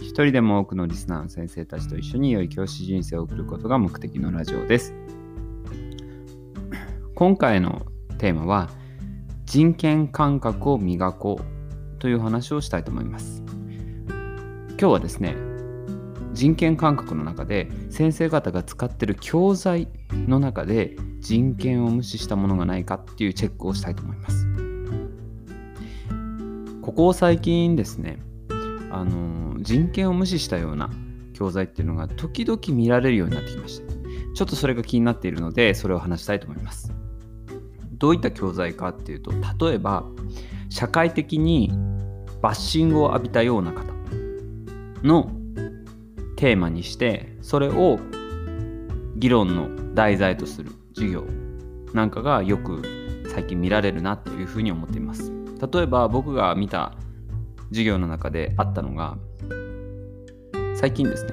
一人でも多くのリスナーの先生たちと一緒に良い教師人生を送ることが目的のラジオです。今回のテーマは人権感覚を磨こうという話をしたいと思います。今日はですね、人権感覚の中で先生方が使ってる教材の中で人権を無視したものがないかっていうチェックをしたいと思います。ここ最近ですね、あの人権を無視したような教材っていうのが時々見られるようになってきました。ちょっとそれが気になっているので、それを話したいと思います。どういった教材かっていうと、例えば、社会的にバッシングを浴びたような方のテーマにして、それを議論の題材とする授業なんかがよく最近見られるなというふうに思っています。例えば僕が見た授業の中であったのが最近ですね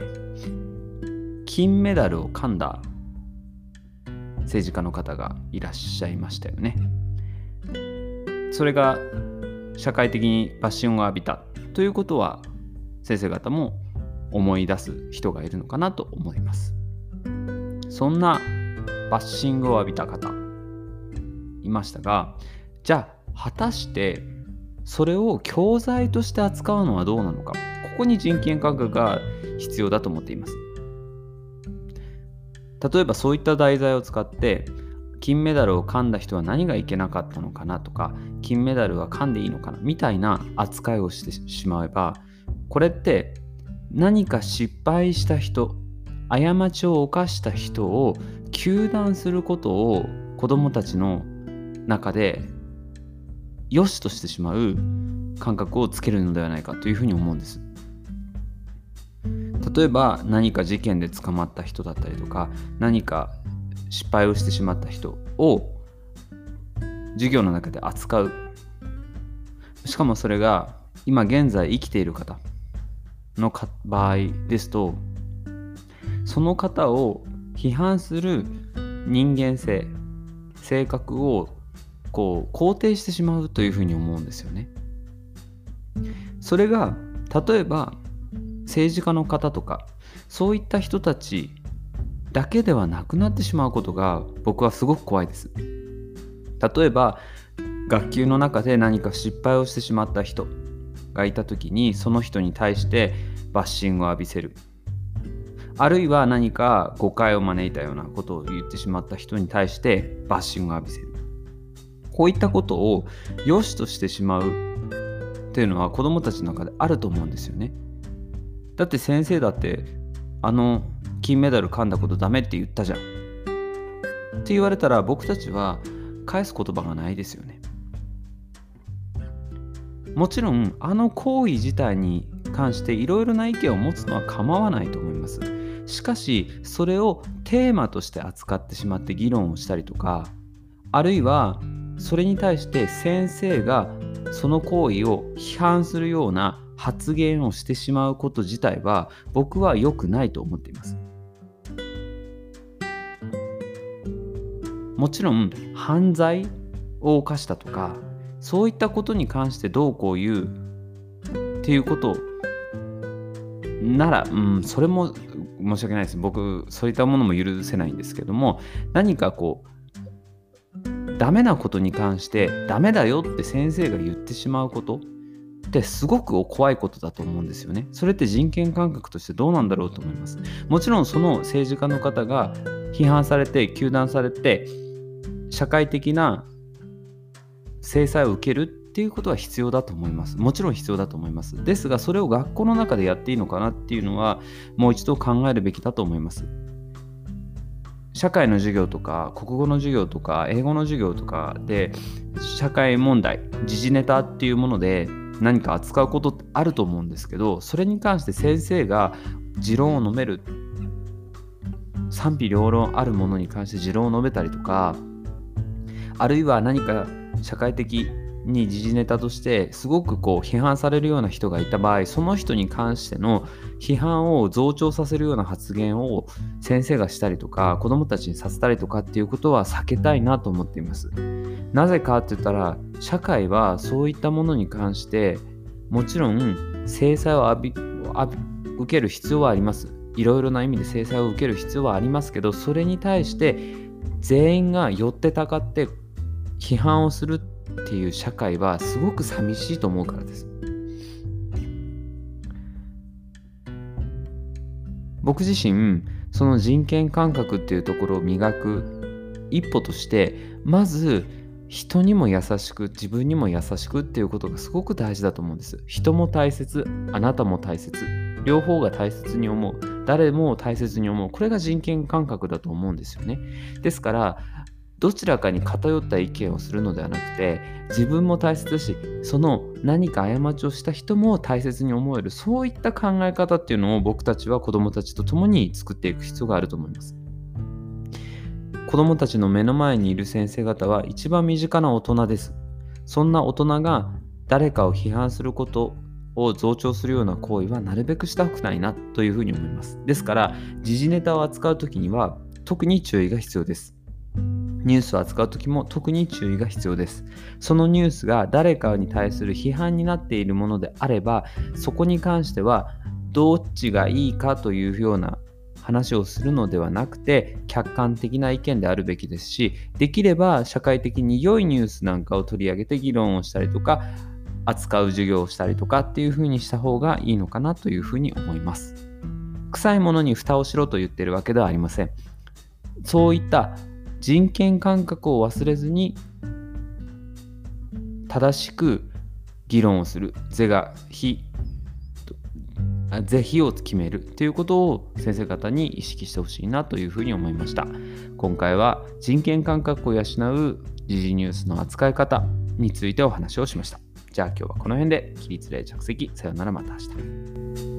金メダルを噛んだ政治家の方がいらっしゃいましたよね。それが社会的にバッシングを浴びたということは先生方も思い出す人がいるのかなと思います。そんなバッシングを浴びた方いましたがじゃあ果たしてそれを教材として扱うのはどうなのか。ここに人権感覚が必要だと思っています。例えばそういった題材を使って金メダルを噛んだ人は何がいけなかったのかなとか金メダルは噛んでいいのかなみたいな扱いをしてしまえばこれって何か失敗した人過ちを犯した人を糾弾することを子どもたちの中で良しとしてしまう感覚をつけるのではないかというふうに思うんです。例えば何か事件で捕まった人だったりとか何か失敗をしてしまった人を授業の中で扱うしかもそれが今現在生きている方の場合ですとその方を批判する人間性性格をこう肯定してしまうというふうに思うんですよね。それが例えば政治家の方とかそういった人たちだけではなくなってしまうことが僕はすごく怖いです。例えば学級の中で何か失敗をしてしまった人がいた時にその人に対してバッシングを浴びせるあるいは何か誤解を招いたようなことを言ってしまった人に対してバッシングを浴びせるこういったことを良しとしてしまうっていうのは子どもたちの中であると思うんですよね。だって先生だってあの金メダル噛んだことダメって言ったじゃん。って言われたら僕たちは返す言葉がないですよね。もちろんあの行為自体に関していろいろな意見を持つのは構わないと思います。しかしそれをテーマとして扱ってしまって議論をしたりとかあるいはそれに対して先生がその行為を批判するような発言をしてしまうこと自体は僕は良くないと思っています。もちろん犯罪を犯したとかそういったことに関してどうこう言うっていうことなら、うん、それも申し訳ないです。僕、そういったものも許せないんですけども、何かこう、ダメなことに関してダメだよって先生が言ってしまうことってすごく怖いことだと思うんですよね。それって人権感覚としてどうなんだろうと思います。もちろんその政治家の方が批判されて糾弾されて社会的な制裁を受けるっていうことは必要だと思います。もちろん必要だと思います。ですがそれを学校の中でやっていいのかなっていうのはもう一度考えるべきだと思います。社会の授業とか国語の授業とか英語の授業とかで社会問題時事ネタっていうもので何か扱うことってあると思うんですけどそれに関して先生が持論を述べる賛否両論あるものに関して持論を述べたりとかあるいは何か社会的に時事ネタとしてすごくこう批判されるような人がいた場合その人に関しての批判を増長させるような発言を先生がしたりとか子どもたちにさせたりとかっていうことは避けたいなと思っています。なぜかって言ったら社会はそういったものに関してもちろん制裁を受ける必要はあります。いろいろな意味で制裁を受ける必要はありますけどそれに対して全員が寄ってたかって批判をするってっていう社会はすごく寂しいと思うからです。僕自身その人権感覚っていうところを磨く一歩としてまず人にも優しく自分にも優しくっていうことがすごく大事だと思うんです人も大切あなたも大切両方が大切に思う誰も大切に思うこれが人権感覚だと思うんですよねですからどちらかに偏った意見をするのではなくて自分も大切だしその何か過ちをした人も大切に思えるそういった考え方っていうのを僕たちは子どもたちと共に作っていく必要があると思います。子どもたちの目の前にいる先生方は一番身近な大人です。そんな大人が誰かを批判することを増長するような行為はなるべくしたくないなというふうに思います。ですから時事ネタを扱う時には特に注意が必要です。ニュースを扱う時も特に注意が必要です。そのニュースが誰かに対する批判になっているものであれば、そこに関してはどっちがいいかというような話をするのではなくて客観的な意見であるべきですしできれば社会的に良いニュースなんかを取り上げて議論をしたりとか扱う授業をしたりとかっていうふうにした方がいいのかなというふうに思います臭いものに蓋をしろと言ってるわけではありませんそういった人権感覚を忘れずに正しく議論をする是が非是非を決めるということを先生方に意識してほしいなというふうに思いました。今回は人権感覚を養う時事ニュースの扱い方についてお話をしました。じゃあ今日はこの辺で起立例着席。さようならまた明日。